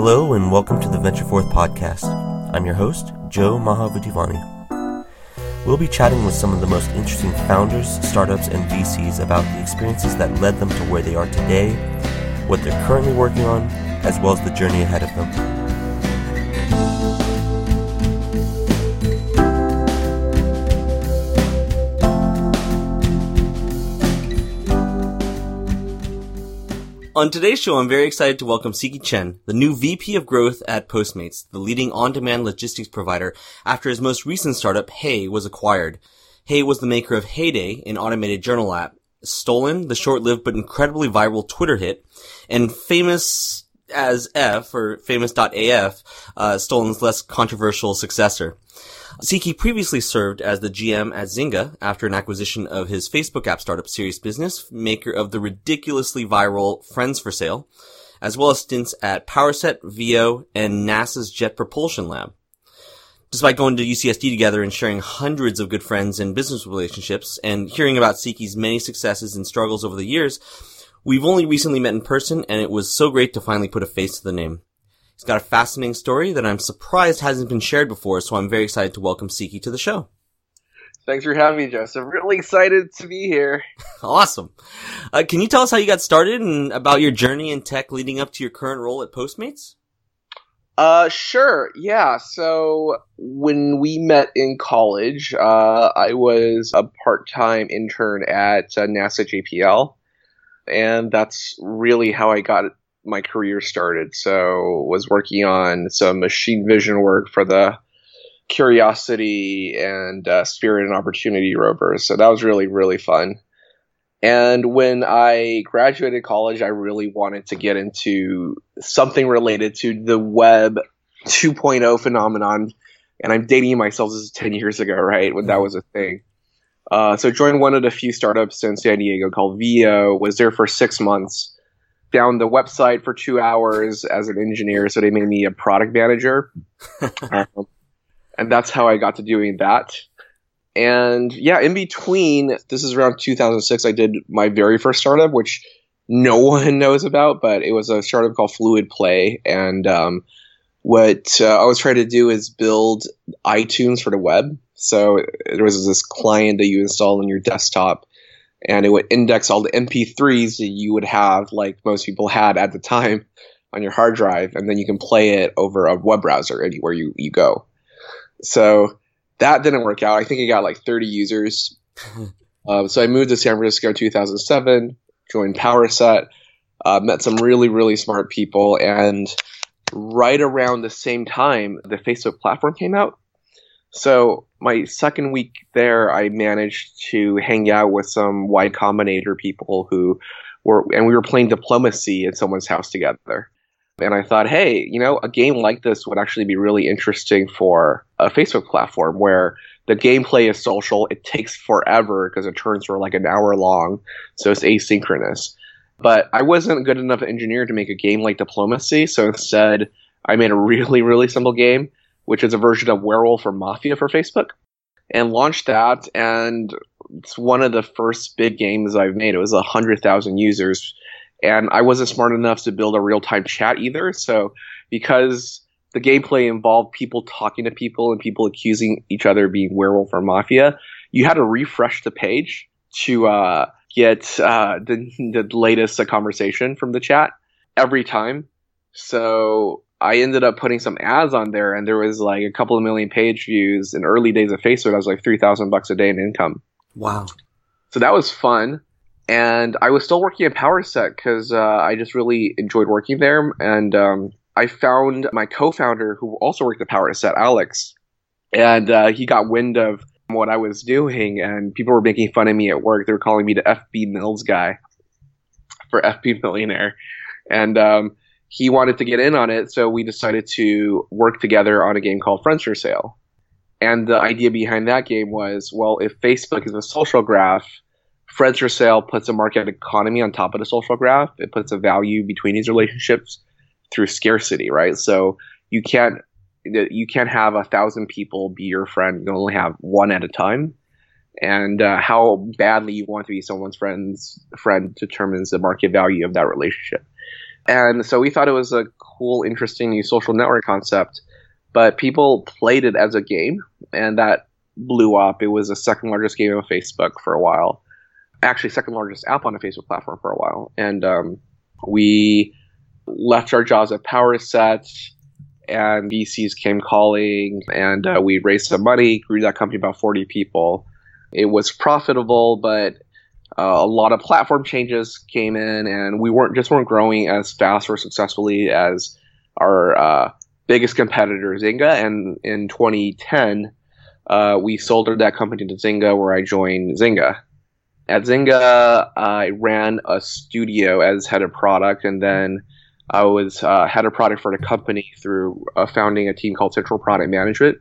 Hello and welcome to the Venture Forth podcast. I'm your host, Joe Mahavudivani. We'll be chatting with some of the most interesting founders, startups, and VCs about the experiences that led them to where they are today, what they're currently working on, as well as the journey ahead of them. On today's show, I'm very excited to welcome Siki Chen, the new VP of Growth at Postmates, the leading on-demand logistics provider, after his most recent startup, Hey, was acquired. Hey was the maker of Heyday, an automated journal app, Stolen, the short-lived but incredibly viral Twitter hit, and famous as F, or famous.af, uh, Stolen's less controversial successor. Siki previously served as the GM at Zynga after an acquisition of his Facebook app startup Serious Business, maker of the ridiculously viral Friends for Sale, as well as stints at PowerSet, Veoh, and NASA's Jet Propulsion Lab. Despite going to UCSD together and sharing hundreds of good friends and business relationships, and hearing about Siki's many successes and struggles over the years, we've only recently met in person, and it was so great to finally put a face to the name. He's got a fascinating story that I'm surprised hasn't been shared before, so I'm very excited to welcome Siki to the show. Thanks for having me, Joseph. Really excited to be here. awesome. Uh, can you tell us how you got started and about your journey in tech leading up to your current role at Postmates? Uh, sure. Yeah. So when we met in college, uh, I was a part-time intern at uh, NASA JPL, and that's really how I got my career started. So was working on some machine vision work for the Curiosity and uh, Spirit and Opportunity rovers. So that was really really fun. And when I graduated college, I really wanted to get into something related to the web 2.0 phenomenon. And I'm dating myself. This is 10 years ago, right? When that was a thing. Uh, so joined one of the few startups in San Diego called Veoh. Was there for six months down the website for two hours as an engineer, so they made me a product manager. um, and that's how I got to doing that. And yeah, in between, this is around 2006, I did my very first startup, which no one knows about, but it was a startup called Fluid Play. And um, what uh, I was trying to do is build iTunes for the web. So there was this client that you install on your desktop and it would index all the MP3s that you would have, like most people had at the time, on your hard drive, and then you can play it over a web browser anywhere you, you go. So that didn't work out. I think it got like 30 users. um, so I moved to San Francisco in 2007, joined PowerSet, uh, met some really, really smart people, and right around the same time, the Facebook platform came out. So my second week there, I managed to hang out with some Y Combinator people who were, and we were playing diplomacy at someone's house together. And I thought, hey, you know, a game like this would actually be really interesting for a Facebook platform where the gameplay is social. It takes forever because the turns were like an hour long, so it's asynchronous. But I wasn't good enough engineer to make a game like Diplomacy, so instead I made a really, really simple game which is a version of Werewolf or Mafia for Facebook, and launched that. And it's one of the first big games I've made. It was a hundred thousand users, and I wasn't smart enough to build a real time chat either. So because the gameplay involved people talking to people and people accusing each other of being werewolf or mafia, you had to refresh the page to uh, get uh, the, the latest conversation from the chat every time. So I ended up putting some ads on there, and there was like a couple of million page views in early days of Facebook. I was like three thousand bucks a day in income. Wow! So that was fun, and I was still working at PowerSet because uh, I just really enjoyed working there, and um, I found my co-founder who also worked at PowerSet, Alex, and uh, he got wind of what I was doing, and people were making fun of me at work. They were calling me the FB Mills guy for FB Millionaire, and um, he wanted to get in on it, so we decided to work together on a game called Friends for Sale. And the idea behind that game was, well, if Facebook is a social graph, Friends for Sale puts a market economy on top of the social graph. It puts a value between these relationships through scarcity, right? So you can't you can't have a thousand people be your friend. You can only have one at a time. And uh, how badly you want to be someone's friend's friend determines the market value of that relationship. And so we thought it was a cool, interesting new social network concept. But people played it as a game, and that blew up. It was the second largest game on Facebook for a while. Actually, second largest app on a Facebook platform for a while. And um, we left our jobs at PowerSet, and VCs came calling, and uh, we raised some money, grew that company about 40 people. It was profitable, but uh, a lot of platform changes came in, and we weren't just weren't growing as fast or successfully as our uh, biggest competitor, Zynga. And in 2010, uh, we sold that company to Zynga, where I joined Zynga. At Zynga, I ran a studio as head of product, and then I was uh, head of product for the company through uh, founding a team called Central Product Management,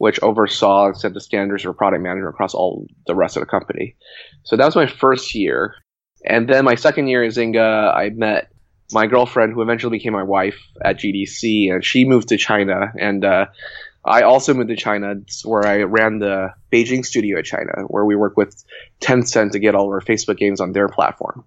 which oversaw and set the standards for product management across all the rest of the company. So that was my first year. And then my second year at Zynga, I met my girlfriend, who eventually became my wife at GDC, and she moved to China. And uh, I also moved to China, where I ran the Beijing studio at China, where we work with Tencent to get all of our Facebook games on their platform.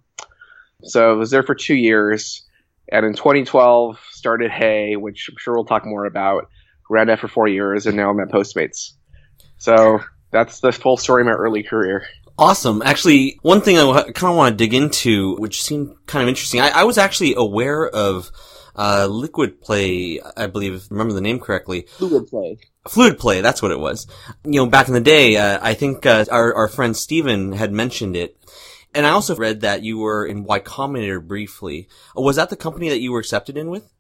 So I was there for two years, and in 2012 started Hey, which I'm sure we'll talk more about. Ran that for four years, and now I'm at Postmates. So that's the full story of my early career. Awesome. Actually, one thing I kind of want to dig into, which seemed kind of interesting, I, I was actually aware of uh, Liquid Play, I believe, remember the name correctly. Fluid Play. Fluid Play, that's what it was. You know, back in the day, uh, I think uh, our, our friend Steven had mentioned it. And I also read that you were in Y Combinator briefly. Was that the company that you were accepted in with?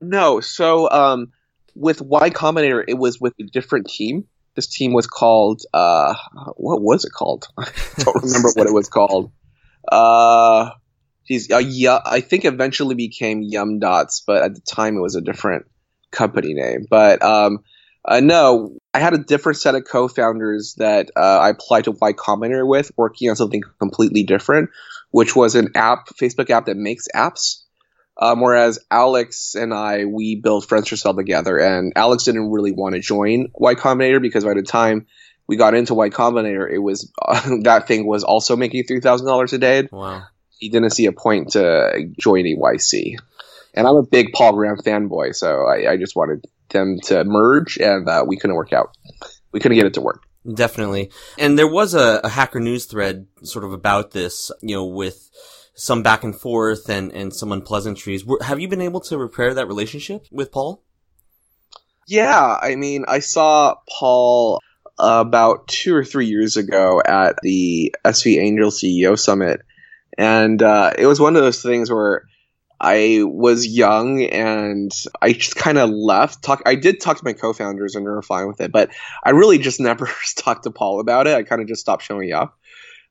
No. So, um, with Y Combinator, it was with a different team. This team was called, uh, what was it called? I don't remember what it was called. Uh, geez, uh, yeah, I think eventually became Yum Dots, but at the time it was a different company name. But, um, uh, no, I had a different set of co-founders that uh, I applied to Y Combinator with, working on something completely different, which was an app, Facebook app that makes apps. Um, whereas Alex and I, we built Friendster together, and Alex didn't really want to join Y Combinator because by the time we got into Y Combinator, it was uh, that thing was also making three thousand dollars a day. Wow. He didn't see a point to joining YC, and I'm a big Paul Graham fanboy, so I, I just wanted them to merge, and uh, we couldn't work out. We couldn't get it to work. Definitely. And there was a, a Hacker News thread sort of about this, you know, with some back and forth and, and some unpleasantries. Have you been able to repair that relationship with Paul? Yeah, I mean, I saw Paul about two or three years ago at the SV Angel CEO Summit, and uh, it was one of those things where I was young and I just kind of left. Talk. I did talk to my co-founders and they were fine with it, but I really just never talked to Paul about it. I kind of just stopped showing up.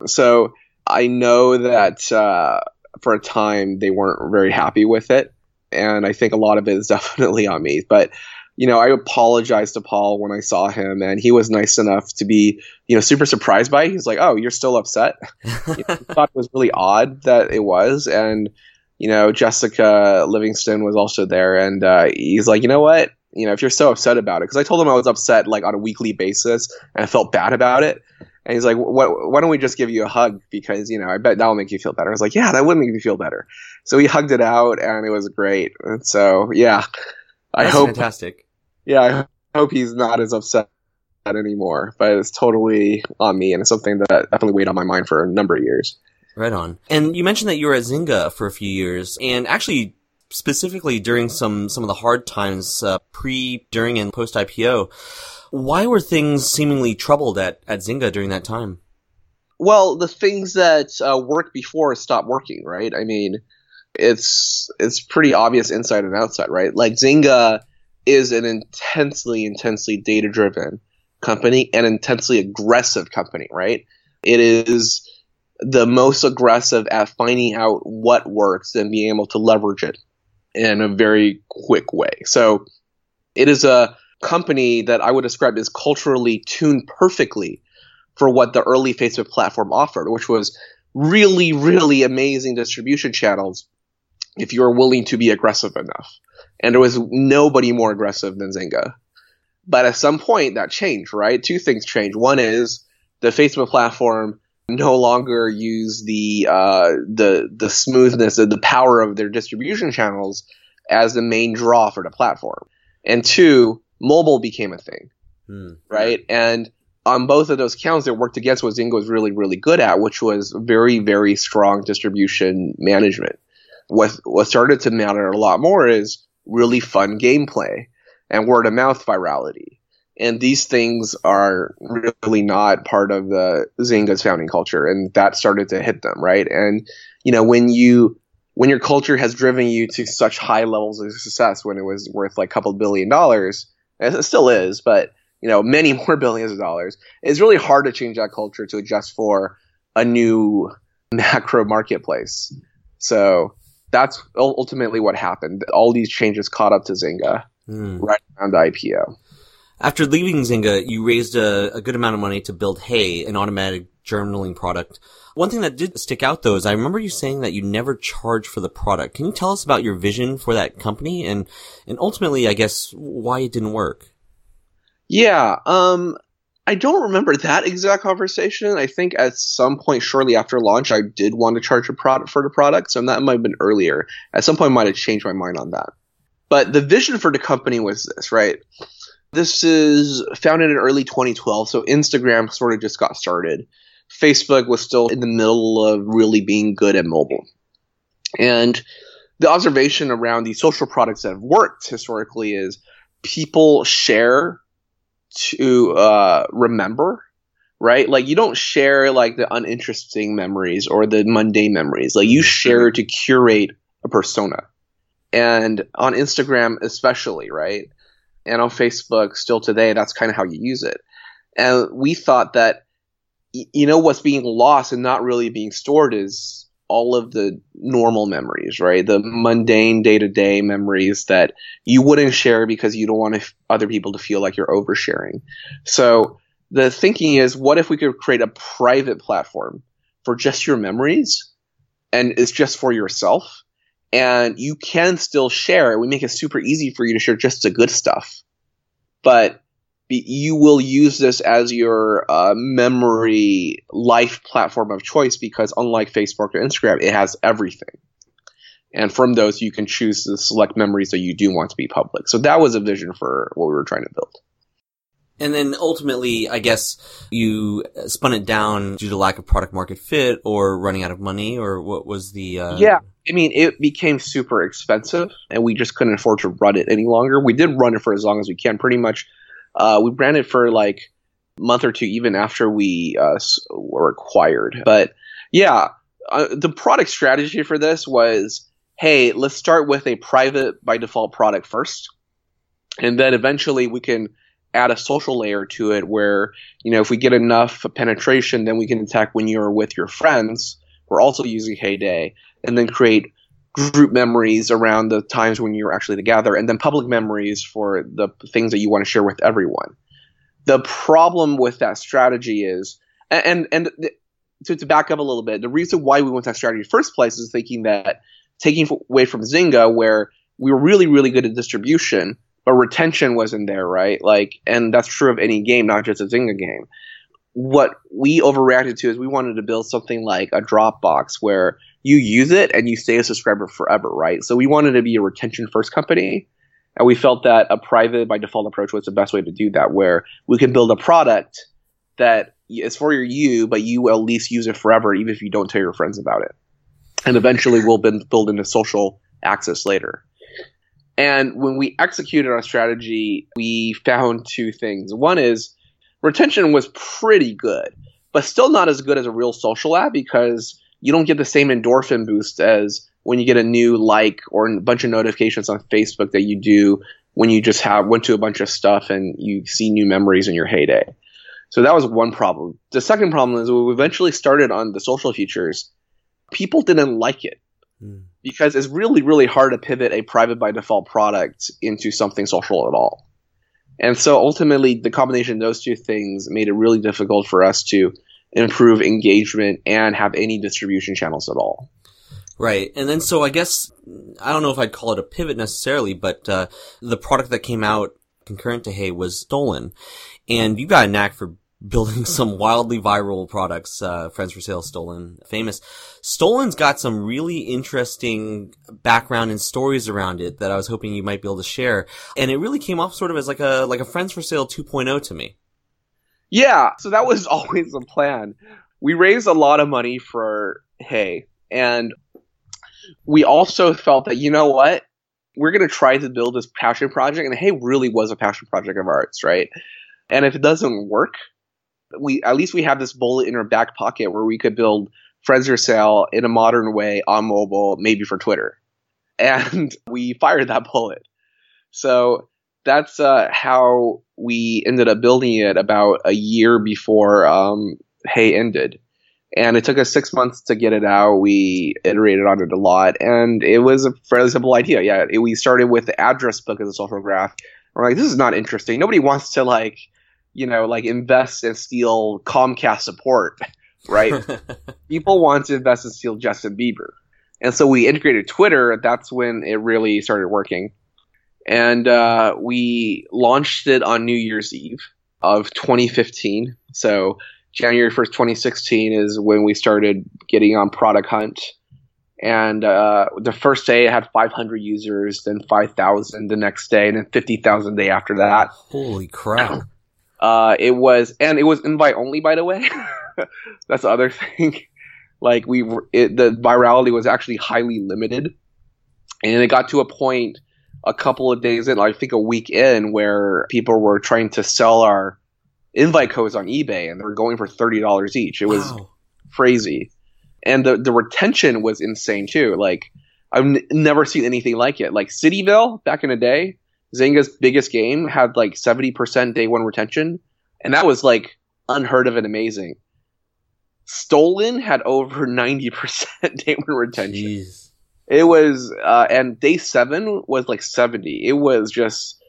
So I know that uh, for a time they weren't very happy with it, and I think a lot of it is definitely on me. But you know, I apologized to Paul when I saw him, and he was nice enough to be, you know, super surprised by it. He's like, "Oh, you're still upset." you know, thought it was really odd that it was, and you know, Jessica Livingston was also there, and uh, he's like, you know what? You know, if you're so upset about it, because I told him I was upset like on a weekly basis, and I felt bad about it. And he's like, "What? why don't we just give you a hug? Because, you know, I bet that'll make you feel better. I was like, yeah, that would make me feel better. So we hugged it out and it was great. And so, yeah, I That's hope, fantastic. Yeah, I hope he's not as upset anymore, but it's totally on me and it's something that definitely weighed on my mind for a number of years. Right on. And you mentioned that you were at Zynga for a few years, and actually specifically during some some of the hard times uh, pre, during, and post IPO. Why were things seemingly troubled at at Zynga during that time? Well, the things that uh, worked before stopped working, right? I mean, it's it's pretty obvious inside and outside, right? Like Zynga is an intensely, intensely data driven company, and intensely aggressive company, right? It is the most aggressive at finding out what works and being able to leverage it in a very quick way. So it is a company that I would describe as culturally tuned perfectly for what the early Facebook platform offered, which was really, really amazing distribution channels if you were willing to be aggressive enough. And there was nobody more aggressive than Zynga. But at some point that changed, right? Two things changed. One is the Facebook platform no longer use the uh, the the smoothness and the power of their distribution channels as the main draw for the platform. And two, mobile became a thing, hmm. right? And on both of those counts, it worked against what Zynga was really, really good at, which was very, very strong distribution management. What what started to matter a lot more is really fun gameplay and word of mouth virality. And these things are really not part of the Zynga's founding culture, and that started to hit them, right? And you know, when you when your culture has driven you to such high levels of success, when it was worth like a couple billion dollars, it still is, but you know, many more billions of dollars, it's really hard to change that culture to adjust for a new macro marketplace. So that's ultimately what happened. All these changes caught up to Zynga mm. right around the IPO. After leaving Zynga, you raised a, a, good amount of money to build Hey, an automatic journaling product. One thing that did stick out though is I remember you saying that you never charge for the product. Can you tell us about your vision for that company and, and ultimately, I guess, why it didn't work? Yeah, um, I don't remember that exact conversation. I think at some point shortly after launch, I did want to charge a product for the product, so that might have been earlier. At some point, I might have changed my mind on that. But the vision for the company was this, right? This is founded in early 2012, so Instagram sort of just got started. Facebook was still in the middle of really being good at mobile. And the observation around these social products that have worked historically is people share to uh, remember, right? Like you don't share like the uninteresting memories or the mundane memories. Like you share to curate a persona. And on Instagram especially, right? And on Facebook still today, that's kind of how you use it. And we thought that you know what's being lost and not really being stored is all of the normal memories, right? The mundane day to day memories that you wouldn't share because you don't want other people to feel like you're oversharing. So the thinking is, what if we could create a private platform for just your memories and it's just for yourself? And you can still share. We make it super easy for you to share just the good stuff. But you will use this as your uh, memory life platform of choice because unlike Facebook or Instagram, it has everything. And from those, you can choose to select memories that you do want to be public. So that was a vision for what we were trying to build. And then ultimately, I guess you spun it down due to lack of product market fit or running out of money, or what was the? Uh... Yeah, I mean, it became super expensive, and we just couldn't afford to run it any longer. We did run it for as long as we can, pretty much uh, we ran it for like a month or two, even after we uh, were acquired. But yeah, uh, the product strategy for this was, hey, let's start with a private by default product first, and then eventually we can add a social layer to it where you know if we get enough penetration then we can attack when you're with your friends we're also using heyday and then create group memories around the times when you're actually together, and then public memories for the things that you want to share with everyone. The problem with that strategy is, and and, to, to back up a little bit, the reason why we went that strategy in the first place is thinking that taking away from Zynga, where we were really really good at distribution, but retention wasn't there, right? Like, and that's true of any game, not just a Zynga game. What we overreacted to is we wanted to build something like a Dropbox where you use it and you stay a subscriber forever, right? So we wanted to be a retention first company. And we felt that a private by default approach was the best way to do that, where we can build a product that is for your you, but you at least use it forever, even if you don't tell your friends about it. And eventually we'll build into social access later. And when we executed our strategy, we found two things. One is retention was pretty good, but still not as good as a real social app because you don't get the same endorphin boost as when you get a new like or a bunch of notifications on Facebook that you do when you just have went to a bunch of stuff and you see new memories in your heyday. So that was one problem. The second problem is we eventually started on the social features. People didn't like it mm. because it's really, really hard to pivot a private by default product into something social at all. And so ultimately, the combination of those two things made it really difficult for us to improve engagement and have any distribution channels at all. Right. And then so I guess, I don't know if I'd call it a pivot necessarily, but, uh, the product that came out concurrent to Hey was Stolen. And you got a knack for building some wildly viral products, uh, Friends for Sale, Stolen, Famous. Stolen's got some really interesting background and stories around it that I was hoping you might be able to share. And it really came off sort of as like a, like a Friends for Sale 2.0 to me. Yeah, so that was always the plan. We raised a lot of money for Hey, and we also felt that, you know what? We're going to try to build this passion project, and Hey really was a passion project of ours, right? And if it doesn't work, we at least we have this bullet in our back pocket where we could build Friends or Sale in a modern way on mobile, maybe for Twitter. And we fired that bullet. So that's uh, how we ended up building it about a year before um, ended. And it took us six months to get it out. We iterated on it a lot, and it was a fairly simple idea. Yeah, it, we started with the address book as a social graph. We're like, this is not interesting. Nobody wants to like you know, like invest and steal Comcast support, right? People want to invest and steal Justin Bieber. And so we integrated Twitter. That's when it really started working. And uh, we launched it on New Year's Eve of 2015. So January 1st, 2016 is when we started getting on Product Hunt. And uh, the first day it had 500 users, then 5,000 the next day, and then 50,000 the day after that. Holy crap. Uh, it was, and it was invite only, by the way. That's the other thing. like we, it, the virality was actually highly limited, and it got to a point a couple of days in, I think a week in, where people were trying to sell our invite codes on eBay, and they were going for thirty dollars each. It was wow. crazy, and the the retention was insane too. Like I've n- never seen anything like it. Like Cityville back in the day, Zynga's biggest game had like 70% day one retention, and that was like unheard of and amazing. Stolen had over 90% day one retention. Jeez. It was, uh, and day seven was like 70. It was just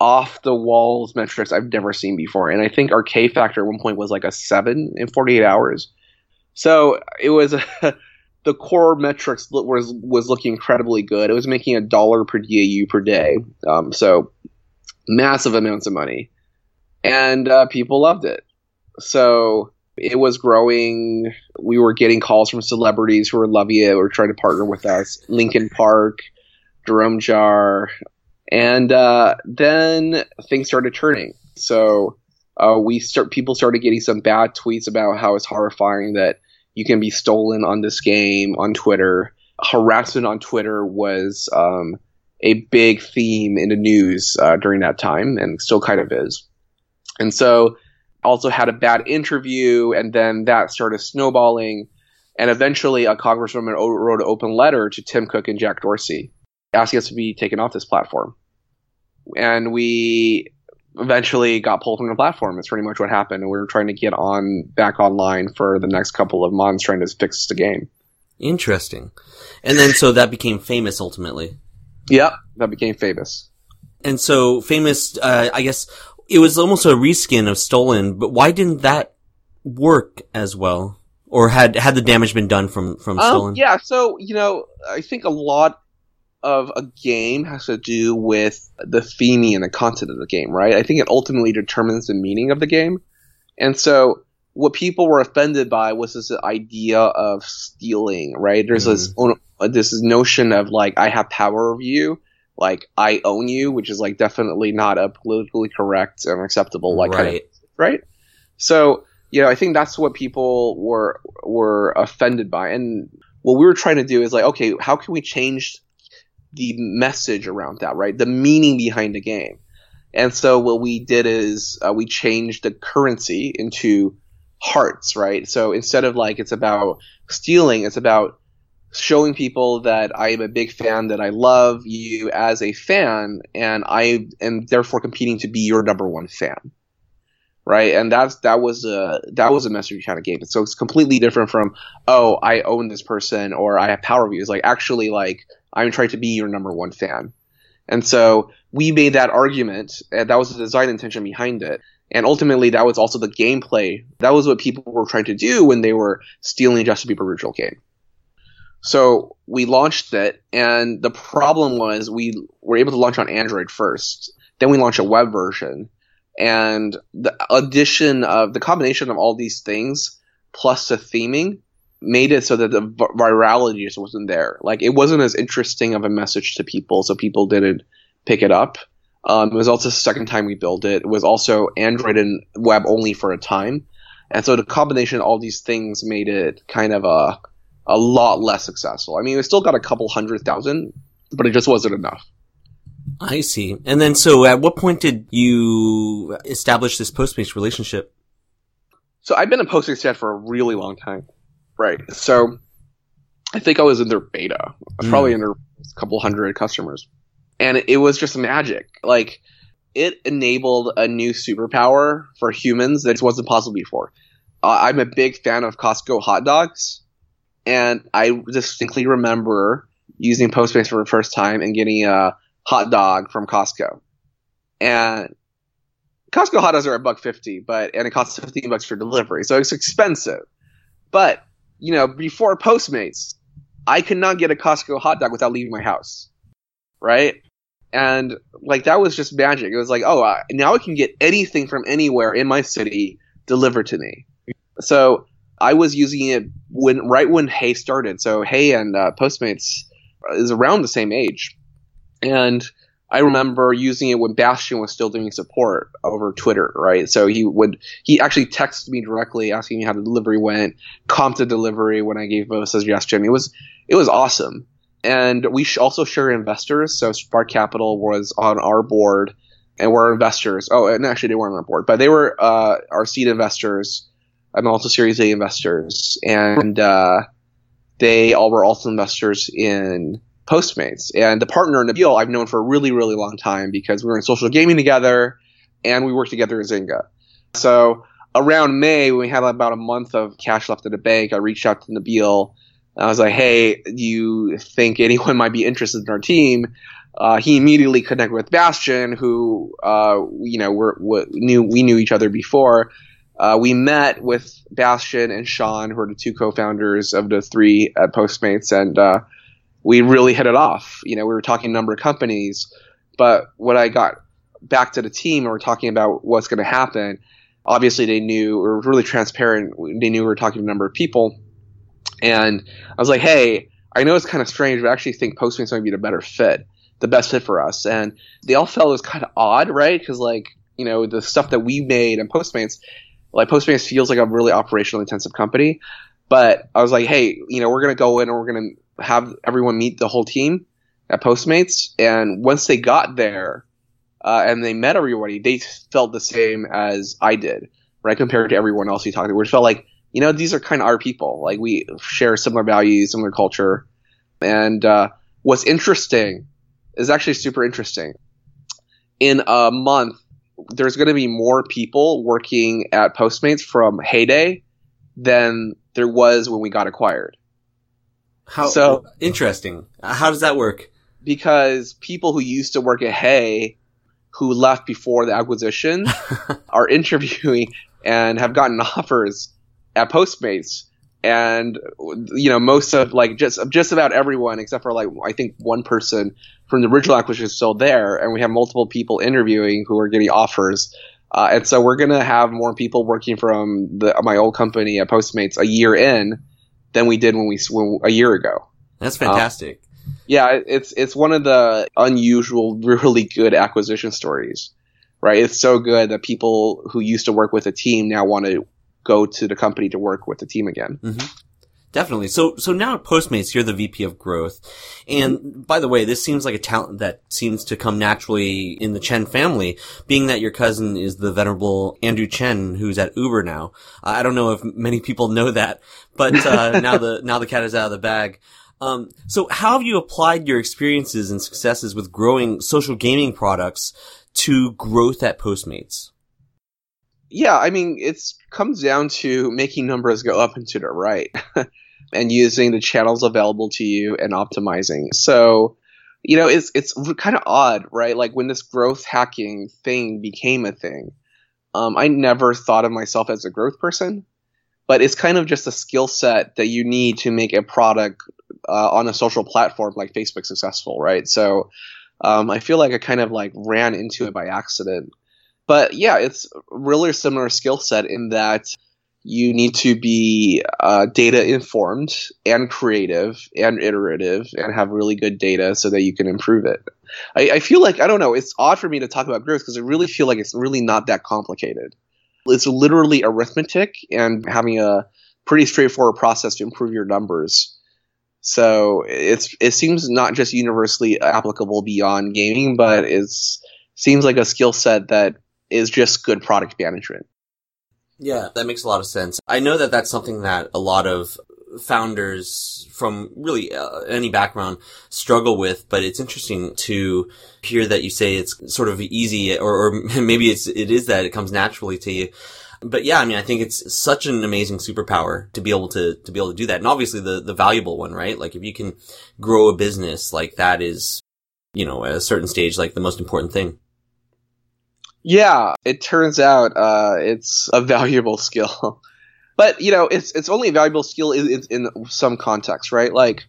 off the walls metrics I've never seen before. And I think our K factor at one point was like a seven in 48 hours. So it was a, the core metrics was was looking incredibly good. It was making a dollar per DAU per day, um, so massive amounts of money, and uh, people loved it. So it was growing. We were getting calls from celebrities who were loving it or trying to partner with us. Linkin Park, Jerome Jarre, and uh, then things started turning. So uh, we start people started getting some bad tweets about how it's horrifying that you can be stolen on this game on Twitter. Harassment on Twitter was um, a big theme in the news uh, during that time, and still kind of is. And so, also had a bad interview, and then that started snowballing. And eventually, a congresswoman wrote an open letter to Tim Cook and Jack Dorsey asking us to be taken off this platform. And we eventually got pulled from the platform. It's pretty much what happened. And we were trying to get on back online for the next couple of months, trying to fix the game. Interesting. And then so that became famous ultimately. Yep, that became famous. And so famous, uh, I guess it was almost a reskin of Stolen, but why didn't that work as well? Or had had the damage been done from from um, Stolen? Yeah, so you know, I think a lot of a game has to do with the theming and the content of the game, right? I think it ultimately determines the meaning of the game. And so what people were offended by was this idea of stealing, right? There's mm. this this notion of like I have power over you, like I own you, which is like definitely not a politically correct and acceptable like right. Kind of, right? So, you know, I think that's what people were were offended by. And what we were trying to do is like, okay, how can we change the message around that, right? The meaning behind the game. And so what we did is uh, we changed the currency into hearts, right? So instead of like it's about stealing, it's about showing people that I am a big fan, that I love you as a fan, and I am therefore competing to be your number one fan. Right, and that's that was a that was a message kind of gave it. So it's completely different from oh I own this person or I have power views. Like actually like I'm trying to be your number one fan. And so we made that argument, and that was the design intention behind it. And ultimately, that was also the gameplay. That was what people were trying to do when they were stealing Justin Bieber original game. So we launched it, and the problem was we were able to launch on Android first. Then we launched a web version. And the addition of the combination of all these things plus the theming made it so that the virality just wasn't there. Like it wasn't as interesting of a message to people, so people didn't pick it up. Um, it was also the second time we built it. It was also Android and web only for a time. And so the combination of all these things made it kind of a, a lot less successful. I mean, we still got a couple hundred thousand, but it just wasn't enough. I see. And then, so at what point did you establish this Postmates relationship? So I've been a Postmates fan for a really long time. Right. So I think I was in their beta. I was mm. probably under a couple hundred customers. And it was just magic. Like, it enabled a new superpower for humans that wasn't possible before. Uh, I'm a big fan of Costco hot dogs. And I distinctly remember using Postmates for the first time and getting a hot dog from Costco. And Costco hot dogs are a buck fifty, but and it costs fifteen bucks for delivery, so it's expensive. But you know, before Postmates, I could not get a Costco hot dog without leaving my house, right? And like that was just magic. It was like, oh, uh, now I can get anything from anywhere in my city delivered to me. So I was using it when right when Hey started. So Hey and uh, Postmates is around the same age, and I remember using it when Bastian was still doing support over Twitter, right? So he would he actually texted me directly asking me how the delivery went, comped the delivery when I gave a suggestion. It was it was awesome, and we also share investors. So Spark Capital was on our board, and we're investors. Oh, and actually they weren't on our board, but they were uh, our seed investors and also Series A investors, and uh, they all were also investors in Postmates. And the partner in Nabeel I've known for a really, really long time because we were in social gaming together and we worked together at Zynga. So around May, when we had about a month of cash left in the bank, I reached out to Nabeel. I was like, hey, do you think anyone might be interested in our team? Uh, he immediately connected with Bastian, who, uh, you know, we're, we knew, we knew each other before. Uh, we met with Bastian and Sean, who are the two co-founders of the three at Postmates, and uh, we really hit it off. You know, we were talking a number of companies, but when I got back to the team and we're talking about what's going to happen, obviously they knew, we were really transparent. They knew we were talking to a number of people. And I was like, hey, I know it's kind of strange, but I actually think Postmates might be the better fit, the best fit for us. And they all felt it was kind of odd, right? Because, like, you know, the stuff that we made and Postmates, like, Postmates feels like a really operational intensive company. But I was like, hey, you know, we're going to go in and we're going to have everyone meet the whole team at Postmates, and once they got there uh, and they met everybody, they felt the same as I did, right? Compared to everyone else we talked to, which felt like you know these are kind of our people. Like we share similar values, similar culture, and uh, what's interesting is actually super interesting. In a month, there's going to be more people working at Postmates from Heyday than there was when we got acquired. How so interesting. How does that work? Because people who used to work at Hey who left before the acquisition, are interviewing and have gotten offers at Postmates, and you know most of like just just about everyone except for like I think one person from the original acquisition is still there, and we have multiple people interviewing who are getting offers. Uh, and so we're gonna have more people working from the, my old company at Postmates a year in than we did when we when, a year ago. That's fantastic. Um, yeah, it's it's one of the unusual, really good acquisition stories. Right, it's so good that people who used to work with a team now want to go to the company to work with the team again. Mm-hmm. Definitely. So, so now at Postmates, you're the VP of growth. And by the way, this seems like a talent that seems to come naturally in the Chen family, being that your cousin is the venerable Andrew Chen, who's at Uber now. I don't know if many people know that, but, uh, now the, now the cat is out of the bag. Um, so how have you applied your experiences and successes with growing social gaming products to growth at Postmates? Yeah, I mean, it comes down to making numbers go up and to the right. and using the channels available to you and optimizing. So, you know, it's it's kind of odd, right? Like when this growth hacking thing became a thing, um, I never thought of myself as a growth person, but it's kind of just a skill set that you need to make a product uh, on a social platform like Facebook successful, right? So, um, I feel like I kind of like ran into it by accident. But yeah, it's really a similar skill set in that you need to be uh, data informed and creative and iterative and have really good data so that you can improve it. I, I feel like I don't know. It's odd for me to talk about growth because I really feel like it's really not that complicated. It's literally arithmetic and having a pretty straightforward process to improve your numbers. So it's it seems not just universally applicable beyond gaming, but it's seems like a skill set that is just good product management. Yeah, that makes a lot of sense. I know that that's something that a lot of founders from really uh, any background struggle with, but it's interesting to hear that you say it's sort of easy or, or maybe it's, it is that it comes naturally to you. But yeah, I mean, I think it's such an amazing superpower to be able to, to be able to do that. And obviously the, the valuable one, right? Like if you can grow a business, like that is, you know, at a certain stage, like the most important thing. Yeah, it turns out uh, it's a valuable skill, but you know, it's it's only a valuable skill in, in, in, some context, right? Like,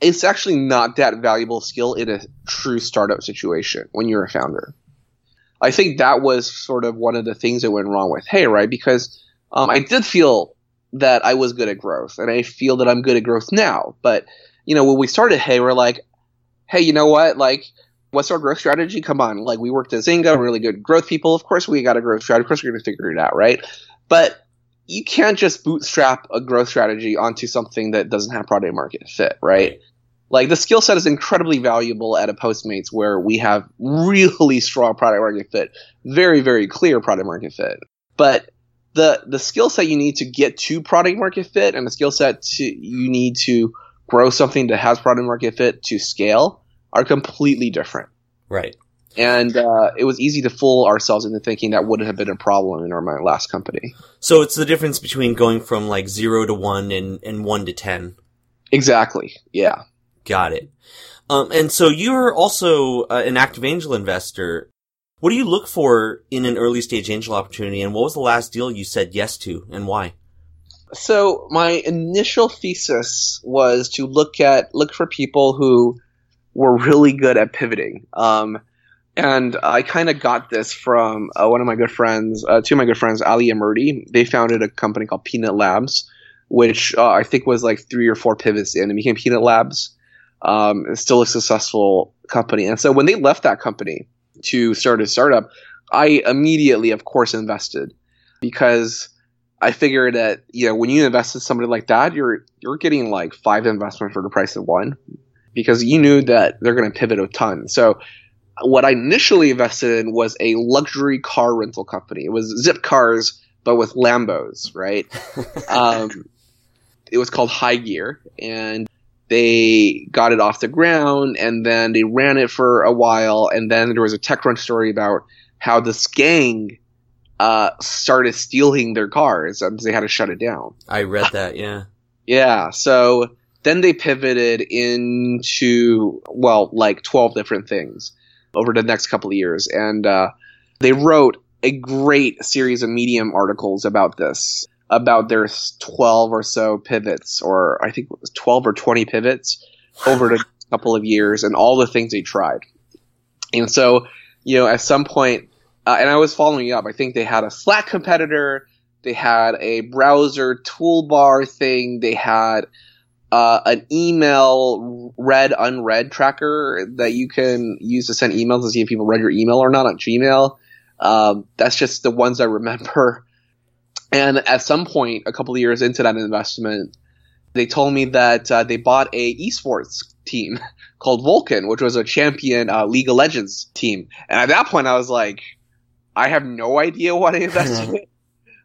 it's actually not that valuable skill in a true startup situation when you're a founder. I think that was sort of one of the things that went wrong with Hey, right? Because um, I did feel that I was good at growth, and I feel that I'm good at growth now. But you know, when we started Hey, we're like, hey, you know what? Like, what's our growth strategy? Come on, like we worked at Zynga, really good growth people. Of course, we got a growth strategy. Of course, we're going to figure it out, right? But you can't just bootstrap a growth strategy onto something that doesn't have product market fit, right? Like the skill set is incredibly valuable at a Postmates where we have really strong product market fit, very very clear product market fit. But the the skill set you need to get to product market fit and the skill set you need to grow something that has product market fit to scale are completely different. Right. And uh, it was easy to fool ourselves into thinking that wouldn't have been a problem in our my last company. So it's the difference between going from like zero to one and, and one to ten. Exactly. Yeah. Got it. Um, and so you're also uh, an active angel investor. What do you look for in an early stage angel opportunity, and what was the last deal you said yes to, and why? So my initial thesis was to look at look for people who were really good at pivoting. Um, and I kind of got this from uh, one of my good friends, uh, two of my good friends, Ali and Murdy. They founded a company called Peanut Labs, which uh, I think was like three or four pivots in and became Peanut Labs. Um, it's still a successful company. And so when they left that company to start a startup, I immediately, of course, invested because I figured that you know when you invest in somebody like that, you're you're getting like five investments for the price of one because you knew that they're going to pivot a ton. So what I initially invested in was a luxury car rental company. It was Zipcars, but with Lambos, right? um, it was called High Gear, and they got it off the ground, and then they ran it for a while, and then there was a TechCrunch story about how this gang uh, started stealing their cars, and they had to shut it down. I read that, yeah. yeah, so then they pivoted into, well, like 12 different things over the next couple of years. And uh, they wrote a great series of Medium articles about this, about their 12 or so pivots, or I think it was 12 or 20 pivots over the couple of years and all the things they tried. And so, you know, at some point, uh, and I was following up, I think they had a Slack competitor, they had a browser toolbar thing, they had uh, an email read unread tracker that you can use to send emails to see if people read your email or not on Gmail. Um, that's just the ones I remember. And at some point, a couple of years into that investment, they told me that uh, they bought a esports team called Vulcun, which was a champion uh, League of Legends team. And at that point, I was like, I have no idea what I invested in.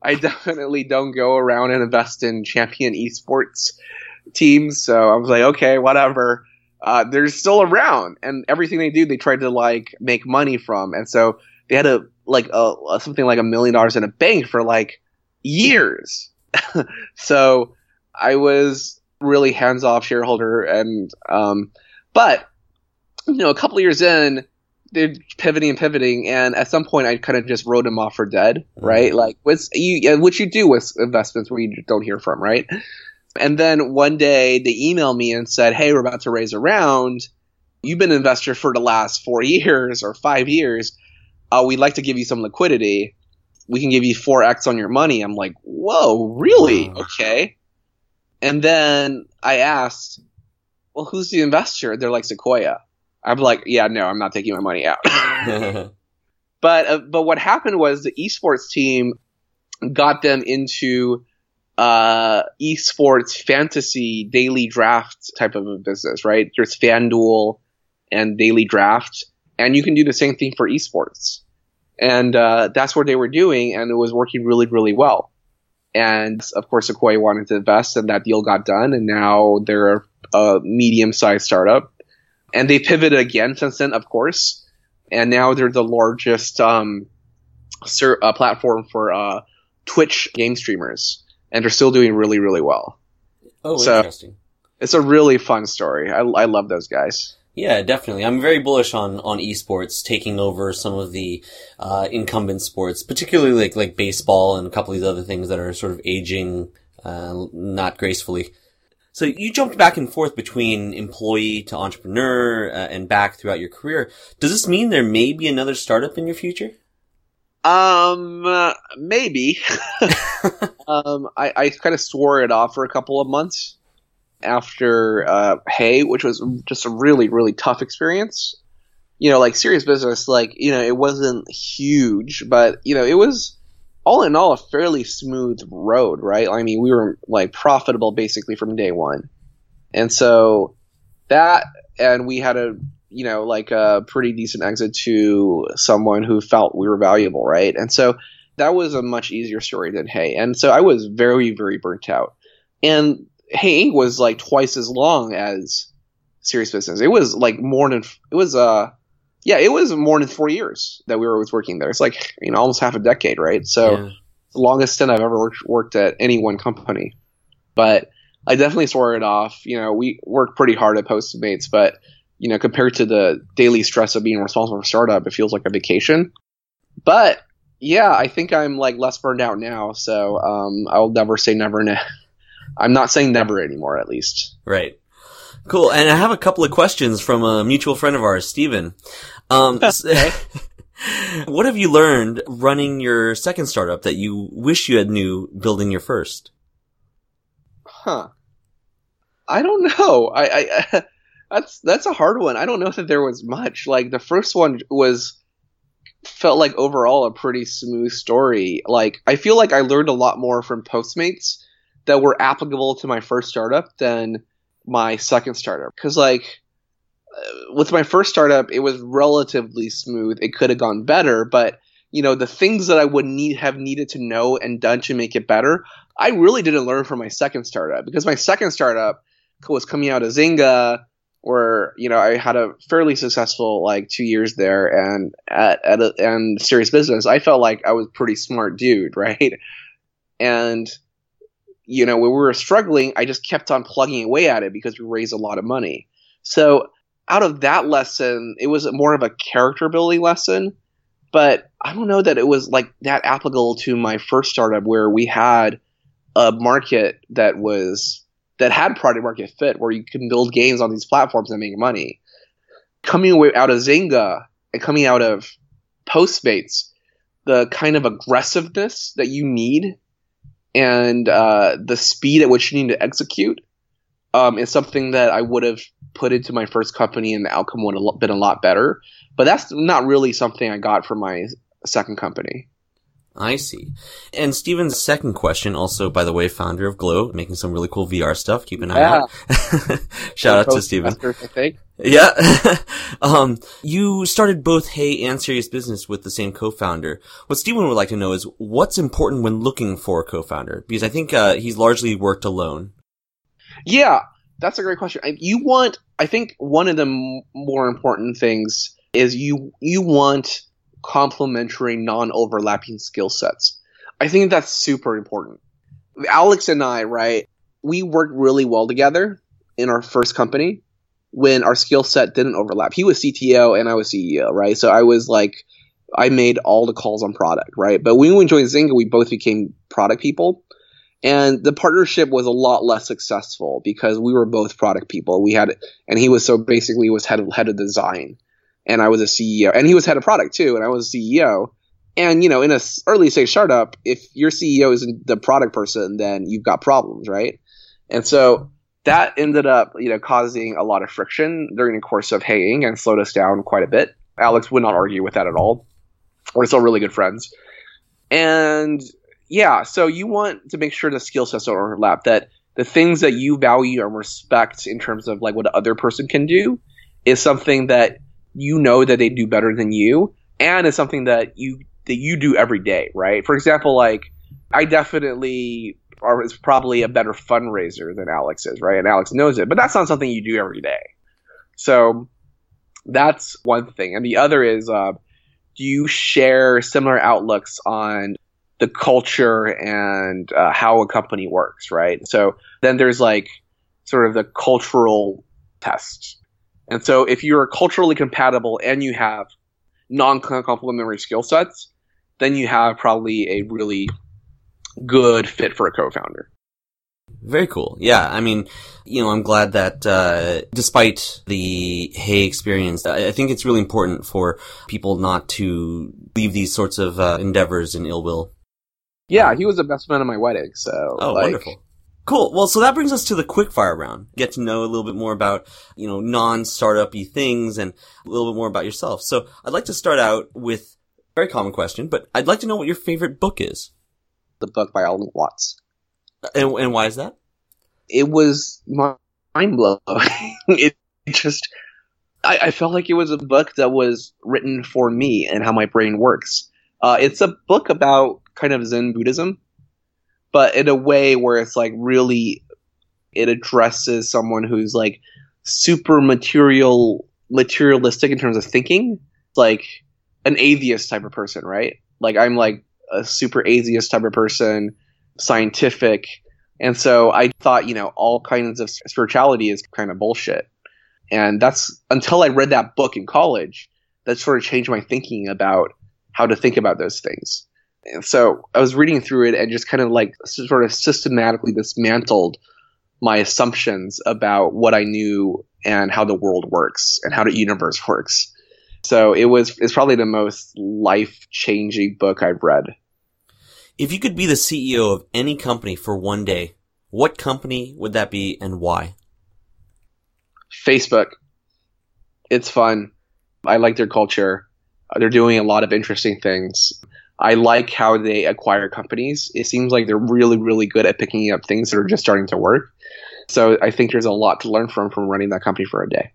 I definitely don't go around and invest in champion esports teams. So I was like, okay, whatever. Uh, they're still around, and everything they do, they try to like make money from. And so they had a like a, a something like a million dollars in a bank for like years. so I was really hands off shareholder, and um, but you know, a couple years in, they're pivoting and pivoting, and at some point, I kind of just wrote them off for dead, right? Mm-hmm. Like, what's you, which you do with investments where you don't hear from, right? And then one day they emailed me and said, Hey, we're about to raise a round. You've been an investor for the last four years or five years. uh, we'd like to give you some liquidity. We can give you 4x on your money. I'm like, whoa, really? Wow. Okay. And then I asked, well, who's the investor? They're like Sequoia. I'm like, yeah, no, I'm not taking my money out. But uh, but what happened was the esports team got them into uh, esports fantasy daily draft type of a business, right? There's FanDuel and daily draft, and you can do the same thing for esports. And uh, that's what they were doing, and it was working really, really well. And of course, Sequoia wanted to invest, and that deal got done, and now they're a medium-sized startup. And they pivoted again since then, of course and now they're the largest um, ser- uh, platform for uh, Twitch game streamers, and they're still doing really, really well. oh, So- interesting. It's a really fun story. I, I love those guys. Yeah, definitely. I'm very bullish on, on esports taking over some of the uh, incumbent sports, particularly like like baseball and a couple of these other things that are sort of aging uh, not gracefully. So you jumped back and forth between employee to entrepreneur uh, and back throughout your career. Does this mean there may be another startup in your future? Um, uh, maybe. um, I, I kind of swore it off for a couple of months after uh, Hey, which was just a really, really tough experience. You know, like serious business, like, you know, it wasn't huge, but, you know, it was all in all a fairly smooth road, right? I mean, we were like profitable basically from day one. And so that, and we had a, you know, like a pretty decent exit to someone who felt we were valuable, right? And so that was a much easier story than Hey. And so I was very, very burnt out. And Hey Inc. was like twice as long as Serious Business. It was like more than, it was, uh, yeah, it was more than four years that we were working there. It's like, you know, almost half a decade, right? So, Yeah. the longest stint I've ever worked, worked at any one company. But I definitely swore it off. You know, we worked pretty hard at Postmates, but you know, compared to the daily stress of being responsible for startup, it feels like a vacation. But yeah, I think I'm like less burned out now, so um, I'll never say never. Ne- I'm not saying never anymore, at least. Right. Cool. And I have a couple of questions from a mutual friend of ours, Steven. Um, what have you learned running your second startup that you wish you had knew building your first? Huh. I don't know. I, I that's that's a hard one. I don't know that there was much. Like the first one was felt like overall a pretty smooth story. Like I feel like I learned a lot more from Postmates that were applicable to my first startup than my second startup. Because like uh, with my first startup, it was relatively smooth. It could have gone better, but you know the things that I would need have needed to know and done to make it better. I really didn't learn from my second startup because my second startup was coming out of Zynga, where you know I had a fairly successful like two years there, and at, at a, and serious business, I felt like I was pretty smart dude, right? And you know when we were struggling, I just kept on plugging away at it because we raised a lot of money. So out of that lesson, it was more of a character building lesson. But I don't know that it was like that applicable to my first startup where we had a market that was that had product market fit where you can build games on these platforms and make money. Coming away out of Zynga and coming out of Postmates, the kind of aggressiveness that you need and uh, the speed at which you need to execute um, is something that I would have put into my first company and the outcome would have been a lot better. But that's not really something I got from my second company. I see. And Steven's second question, also, by the way, founder of Glow, making some really cool VR stuff. Keep an eye Yeah. out. Shout out to Steven. I think. Yeah. um, you started both Hey and Serious Business with the same co-founder. What Steven would like to know is what's important when looking for a co-founder? Because I think, uh, he's largely worked alone. Yeah, that's a great question. I- You want, I think, one of the m- more important things is you you want complementary, non-overlapping skill sets. I think that's super important. Alex and I, right? We worked really well together in our first company when our skill set didn't overlap. He was CTO and I was CEO, right? So I was like, I made all the calls on product, right? But when we joined Zynga, we both became product people. And the partnership was a lot less successful because we were both product people. We had, and he was so basically was head of, head of design. And I was a CEO, and he was head of product too, and I was a CEO. And you know, in a early stage startup, if your CEO isn't the product person, then you've got problems, right? And so that ended up, you know, causing a lot of friction during the course of hanging and slowed us down quite a bit. Alex would not argue with that at all. We're still really good friends. And yeah, so you want to make sure the skill sets don't overlap, that the things that you value and respect in terms of like what the other person can do is something that you know that they do better than you and is something that you that you do every day, right? For example, like I definitely are is probably a better fundraiser than Alex is, right? And Alex knows it, but that's not something you do every day. So that's one thing, and the other is, uh, do you share similar outlooks on the culture and uh, how a company works, right? So then there's like sort of the cultural test. And so if you're culturally compatible and you have non-complementary skill sets, then you have probably a really good fit for a co-founder. Very cool. Yeah, I mean, you know, I'm glad that uh, despite the Hey experience, I think it's really important for people not to leave these sorts of uh, endeavors in ill will. Yeah, he was the best man at my wedding. So, oh, like, wonderful. Cool. Well, so that brings us to the quickfire round. Get to know a little bit more about, you know, non-startup-y things and a little bit more about yourself. So I'd like to start out with a very common question, but I'd like to know what your favorite book is the book by Alan Watts. And, and why is that? It was mind blowing. it just, I, I, felt like it was a book that was written for me and how my brain works. Uh, it's a book about kind of Zen Buddhism, but in a way where it's like really, it addresses someone who's like super material, materialistic in terms of thinking, like an atheist type of person, right? Like I'm like a super atheist type of person, scientific. And so I thought, you know, all kinds of spirituality is kind of bullshit. And that's until I read that book in college that sort of changed my thinking about how to think about those things. So I was reading through it and just kind of like sort of systematically dismantled my assumptions about what I knew and how the world works and how the universe works. So it was it's probably the most life changing book I've read. If you could be the CEO of any company for one day, what company would that be and why? Facebook. It's fun. I like their culture. They're doing a lot of interesting things. I like how they acquire companies. It seems like they're really, really good at picking up things that are just starting to work. So I think there's a lot to learn from from running that company for a day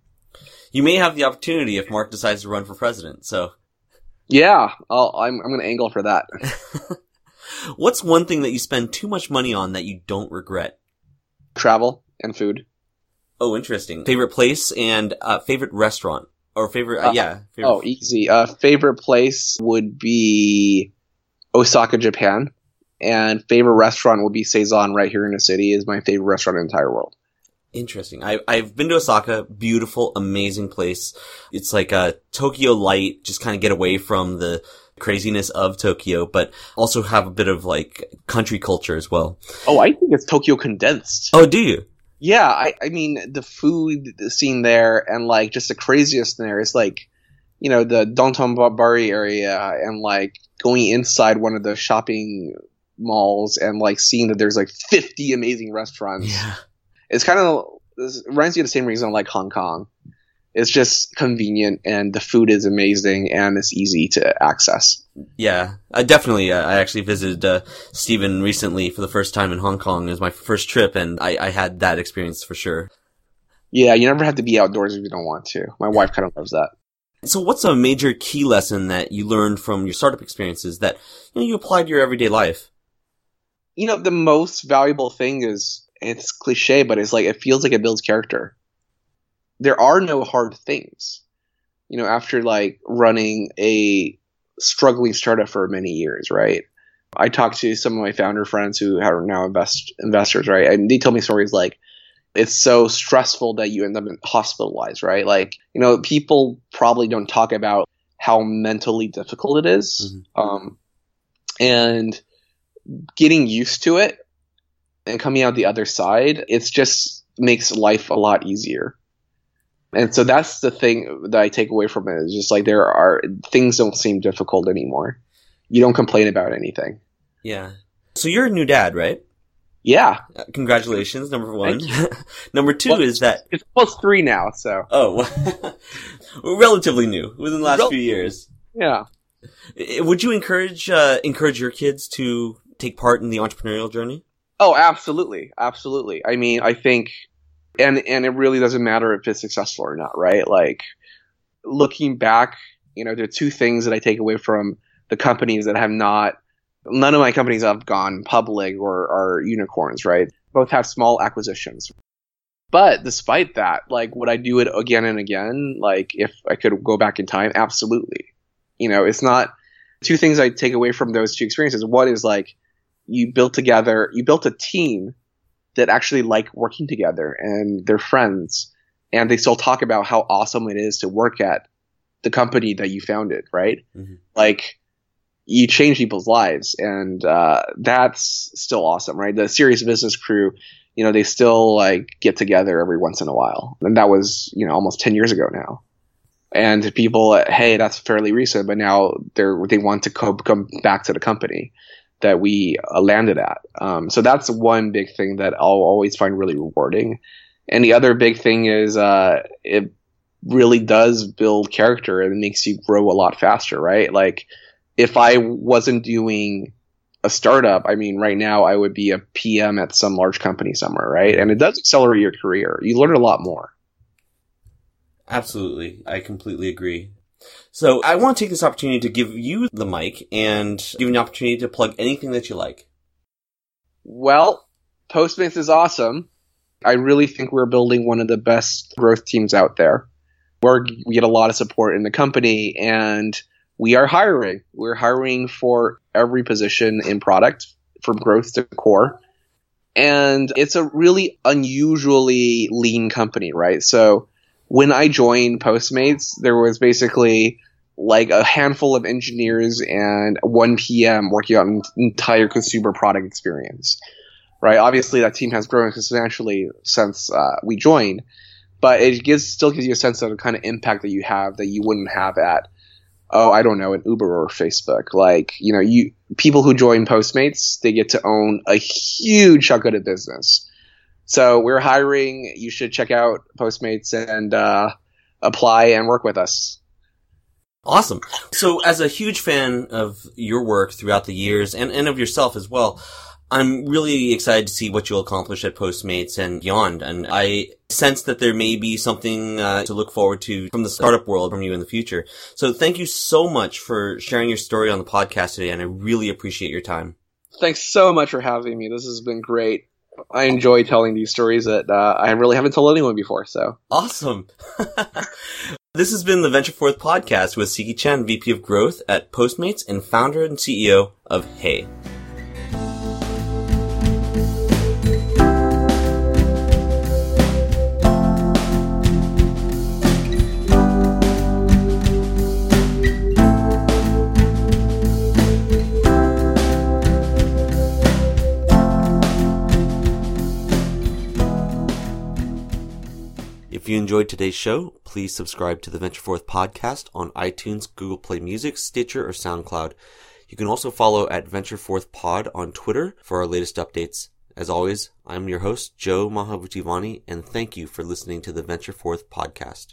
you may have the opportunity if Mark decides to run for president. So, yeah, i am I'm, I'm going to angle for that. What's one thing that you spend too much money on that you don't regret? Travel and food. Oh, interesting. Favorite place and uh, favorite restaurant or favorite? Uh, uh, yeah. Favorite oh, easy. Uh, favorite place would be Osaka, Japan, and favorite restaurant would be Saison right here in the city. Is my favorite restaurant in the entire world. Interesting. I, I've been to Osaka. Beautiful, amazing place. It's like a Tokyo light, just kind of get away from the craziness of Tokyo, but also have a bit of like country culture as well. Oh, I think it's Tokyo condensed. Oh, do you? Yeah, I, I mean, the food scene there and like just the craziest there is like, you know, the Dotonbori area and like going inside one of the shopping malls and like seeing that there's like 50 amazing restaurants. Yeah it's kind of it reminds me of the same reason I like Hong Kong. It's just convenient and the food is amazing and it's easy to access. Yeah, I definitely. Uh, I actually visited uh, Stephen recently for the first time in Hong Kong. It was my first trip, and I, I had that experience for sure. Yeah, you never have to be outdoors if you don't want to. My wife kind of loves that. So, what's a major key lesson that you learned from your startup experiences that you, know, you applied to your everyday life? You know, the most valuable thing is it's cliche, but it's like it feels like it builds character. There are no hard things. You know, after like running a struggling startup for many years, right? I talked to some of my founder friends who are now invest investors, right? And they tell me stories like it's so stressful that you end up hospitalized, right? Like, you know, people probably don't talk about how mentally difficult it is. Mm-hmm. Um, and getting used to it and coming out the other side, it's just makes life a lot easier. And so that's the thing that I take away from it is just like there are things don't seem difficult anymore. You don't complain about anything. Yeah. So you're a new dad, right? Yeah. Uh, congratulations, number one. number two well, is that it's plus three now. So oh, relatively new within the last Rel- few years. Yeah. Would you encourage uh, encourage your kids to take part in the entrepreneurial journey? Oh, absolutely, absolutely. I mean, I think, and and it really doesn't matter if it's successful or not, right? Like looking back, you know, there are two things that I take away from the companies that have not. None of my companies have gone public or are unicorns, right? Both have small acquisitions. But despite that, like, would I do it again and again? Like, if I could go back in time, absolutely. You know, it's not two things I take away from those two experiences. One is like you built together, you built a team that actually like working together and they're friends and they still talk about how awesome it is to work at the company that you founded, right? Mm-hmm. Like you change people's lives and uh, that's still awesome, right? The serious business crew, you know, they still like get together every once in a while. And that was, you know, almost 10 years ago now and people, hey, that's fairly recent, but now they're they want to co- come back to the company that we uh, landed at. Um, so that's one big thing that I'll always find really rewarding. And the other big thing is uh, it really does build character and it makes you grow a lot faster, right? Like if I wasn't doing a startup, I mean, right now I would be a PM at some large company somewhere, right? And it does accelerate your career. You learn a lot more. Absolutely. I completely agree. So I want to take this opportunity to give you the mic and give you an opportunity to plug anything that you like. Well, Postmates is awesome. I really think we're building one of the best growth teams out there. We're, we get a lot of support in the company and we are hiring. We're hiring for every position in product from growth to core. And it's a really unusually lean company, right? So when I joined Postmates, there was basically like a handful of engineers and one PM working on an entire consumer product experience. Right. Obviously, that team has grown substantially since uh, we joined, but it gives still gives you a sense of the kind of impact that you have that you wouldn't have at oh I don't know an Uber or Facebook. Like you know you people who join Postmates they get to own a huge chunk of the business so we're hiring. You should check out Postmates and uh, apply and work with us. Awesome. So as a huge fan of your work throughout the years and, and of yourself as well, I'm really excited to see what you'll accomplish at Postmates and beyond. And I sense that there may be something uh, to look forward to from the startup world from you in the future. So thank you so much for sharing your story on the podcast today. And I really appreciate your time. Thanks so much for having me. This has been great. I enjoy telling these stories that uh, I really haven't told anyone before. So awesome! this has been the Venture Forth podcast with Siqi Chen, VP of Growth at Postmates and founder and CEO of Hey. You enjoyed today's show, please subscribe to the Venture Forth podcast on iTunes, Google Play Music, Stitcher, or SoundCloud. You can also follow at Venture Forth Pod on Twitter for our latest updates. As always, I'm your host, Joe Mahavutivani, and thank you for listening to the Venture Forth podcast.